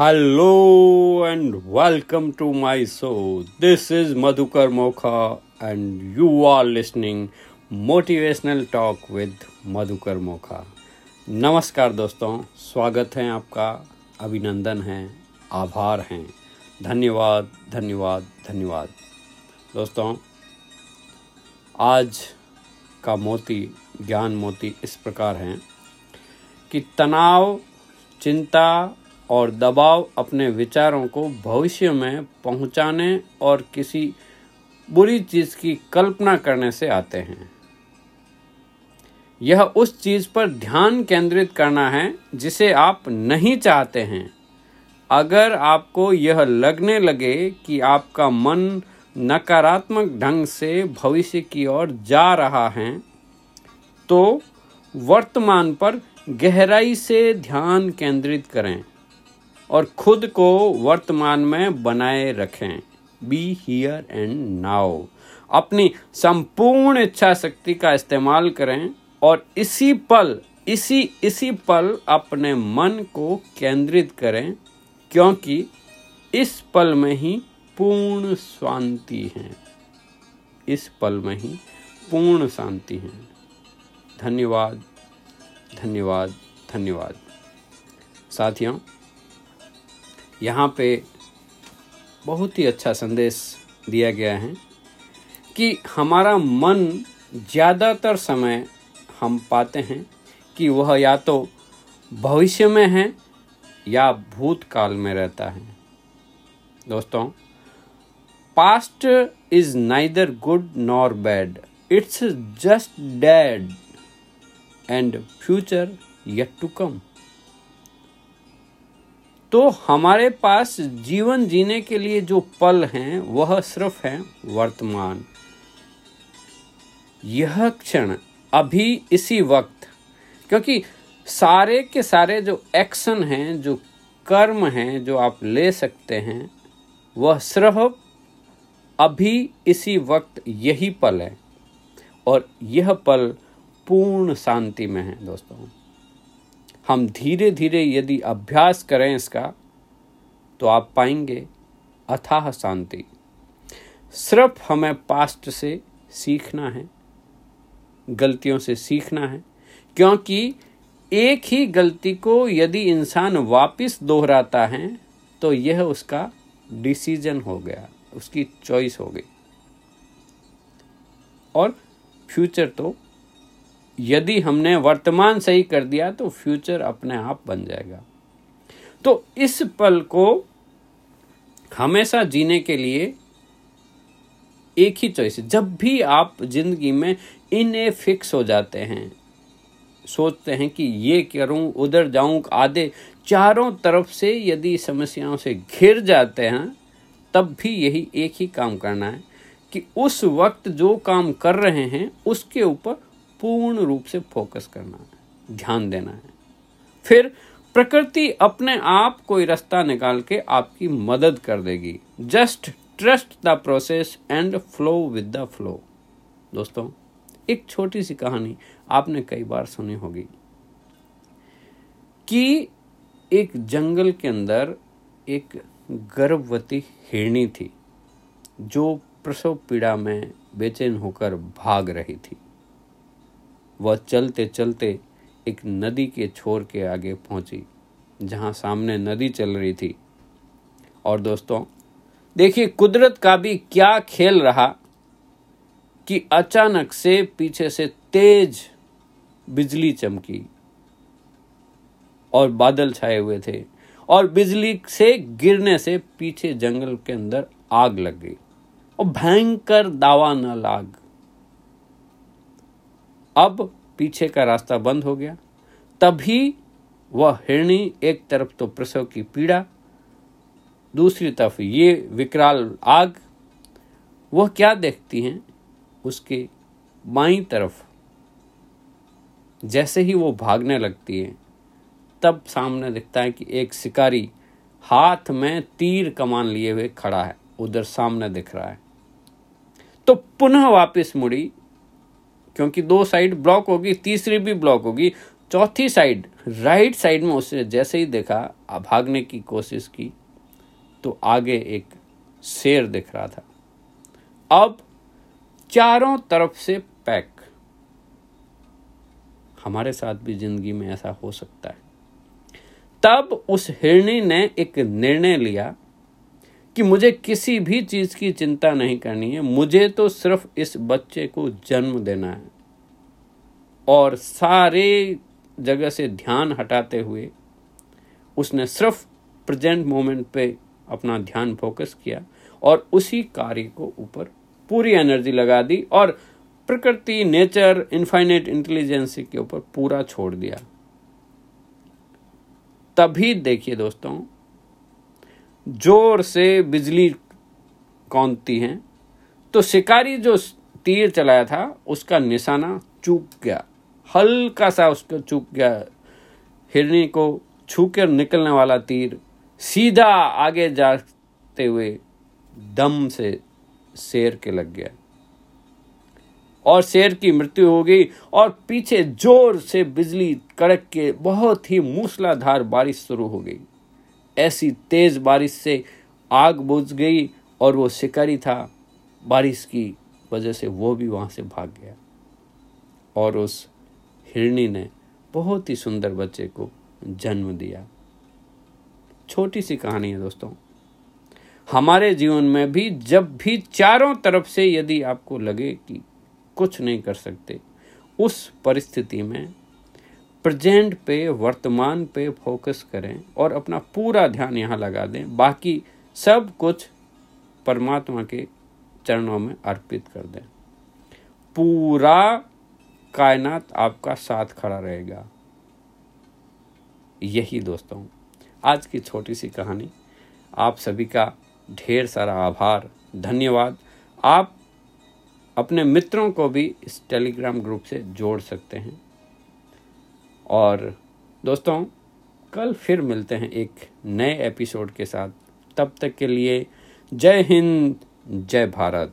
Hello and welcome to my show this is Madhukar Mokha and you are listening motivational talk with Madhukar Mokha नमस्कार दोस्तों, स्वागत है आपका, अभिनंदन है, आभार हैं। धन्यवाद धन्यवाद धन्यवाद। दोस्तों, आज का मोती, ज्ञान मोती इस प्रकार हैं कि तनाव, चिंता और दबाव अपने विचारों को भविष्य में पहुँचाने और किसी बुरी चीज़ की कल्पना करने से आते हैं। यह उस चीज़ पर ध्यान केंद्रित करना है जिसे आप नहीं चाहते हैं। अगर आपको यह लगने लगे कि आपका मन नकारात्मक ढंग से भविष्य की ओर जा रहा है तो वर्तमान पर गहराई से ध्यान केंद्रित करें। और खुद को वर्तमान में बनाए रखें। बी हियर एंड नाउ अपनी संपूर्ण इच्छा शक्ति का इस्तेमाल करें और इसी पल, इसी इसी पल अपने मन को केंद्रित करें, क्योंकि इस पल में ही पूर्ण शांति है। इस पल में ही पूर्ण शांति है। धन्यवाद धन्यवाद धन्यवाद। साथियों यहाँ पे बहुत ही अच्छा संदेश दिया गया है कि हमारा मन ज़्यादातर समय हम पाते हैं कि वह या तो भविष्य में है या भूतकाल में रहता है। दोस्तों past is neither good nor bad it's just dead and future yet to come तो हमारे पास जीवन जीने के लिए जो पल हैं, वह सिर्फ़ है वर्तमान। यह क्षण अभी इसी वक्त, क्योंकि सारे के सारे जो एक्शन हैं, जो कर्म हैं, जो आप ले सकते हैं, वह सिर्फ़ अभी इसी वक्त यही पल है। और यह पल पूर्ण शांति में है, दोस्तों। हम धीरे धीरे यदि अभ्यास करें इसका तो आप पाएँगे अथाह शांति। सिर्फ़ हमें पास्ट से सीखना है, गलतियों से सीखना है, क्योंकि एक ही गलती को यदि इंसान वापस दोहराता है तो यह उसका डिसीज़न हो गया, उसकी चॉइस हो गई। और फ्यूचर तो यदि हमने वर्तमान सही कर दिया तो फ्यूचर अपने आप बन जाएगा। तो इस पल को हमेशा जीने के लिए एक ही चॉइस जब भी आप ज़िंदगी में इन ए फिक्स हो जाते हैं, सोचते हैं कि ये करूँ, उधर जाऊँ, आधे चारों तरफ़ से यदि समस्याओं से घिर जाते हैं, तब भी यही एक ही काम करना है कि उस वक्त जो काम कर रहे हैं, उसके ऊपर पूर्ण रूप से फोकस करना है, ध्यान देना है। फिर प्रकृति अपने आप कोई रास्ता निकाल के आपकी मदद कर देगी। Just trust the process and flow with the flow दोस्तों, एक छोटी सी कहानी आपने कई बार सुनी होगी कि एक जंगल के अंदर एक गर्भवती हिरणी थी, जो प्रसव पीड़ा में बेचैन होकर भाग रही थी। वह चलते चलते एक नदी के छोर के आगे पहुँची, जहाँ सामने नदी चल रही थी। और दोस्तों, देखिए कुदरत का भी क्या खेल रहा कि अचानक से पीछे से तेज बिजली चमकी और बादल छाए हुए थे, और बिजली से गिरने से पीछे जंगल के अंदर आग लग गई। और भयंकर दावा न लाग। अब पीछे का रास्ता बंद हो गया। तभी वह हिरणी एक तरफ़ तो प्रसव की पीड़ा, दूसरी तरफ़ ये विकराल आग। वह क्या देखती हैं? उसके बाई तरफ़ जैसे ही वो भागने लगती है, तब सामने दिखता है कि एक शिकारी हाथ में तीर कमान लिए हुए खड़ा है। उधर सामने दिख रहा है। तो पुनः वापस मुड़ी क्योंकि दो साइड ब्लॉक होगी, तीसरी भी ब्लॉक होगी। चौथी साइड, राइट साइड में उसने जैसे ही देखा भागने की कोशिश की तो आगे एक शेर दिख रहा था। अब चारों तरफ़ से पैक। हमारे साथ भी ज़िंदगी में ऐसा हो सकता है। तब उस हिरणी ने एक निर्णय लिया कि मुझे किसी भी चीज़ की चिंता नहीं करनी है। मुझे तो सिर्फ़ इस बच्चे को जन्म देना है। और सारे जगह से ध्यान हटाते हुए उसने सिर्फ़ प्रेजेंट मोमेंट पे अपना ध्यान फोकस किया और उसी कार्य को ऊपर पूरी एनर्जी लगा दी और प्रकृति, नेचर इनफाइनेट इंटेलिजेंसी के ऊपर पूरा छोड़ दिया। तभी देखिए दोस्तों ज़ोर से बिजली कौनती है तो शिकारी जो तीर चलाया था, उसका निशाना चूक गया। हल्का सा उसको चूक गया। हिरनी को छूकर निकलने वाला तीर सीधा आगे जाते हुए दम से शेर के लग गया। और शेर की मृत्यु हो गई और पीछे ज़ोर से बिजली कड़क के बहुत ही मूसलाधार बारिश शुरू हो गई। ऐसी तेज बारिश से आग बुझ गई और वो शिकारी था। बारिश की वजह से वो भी वहाँ से भाग गया। और उस हिरणी ने बहुत ही सुंदर बच्चे को जन्म दिया। छोटी सी कहानी है दोस्तों। हमारे जीवन में भी, जब भी चारों तरफ़ से यदि आपको लगे कि कुछ नहीं कर सकते, उस परिस्थिति में प्रेजेंट पे, वर्तमान पे फोकस करें और अपना पूरा ध्यान यहाँ लगा दें। बाकी सब कुछ परमात्मा के चरणों में अर्पित कर दें। पूरा कायनात आपका साथ खड़ा रहेगा। यही दोस्तों, आज की छोटी सी कहानी। आप सभी का ढेर सारा आभार, धन्यवाद। आप अपने मित्रों को भी इस टेलीग्राम ग्रुप से जोड़ सकते हैं। और दोस्तों, कल फिर मिलते हैं एक नए एपिसोड के साथ। तब तक के लिए जय हिंद, जय भारत।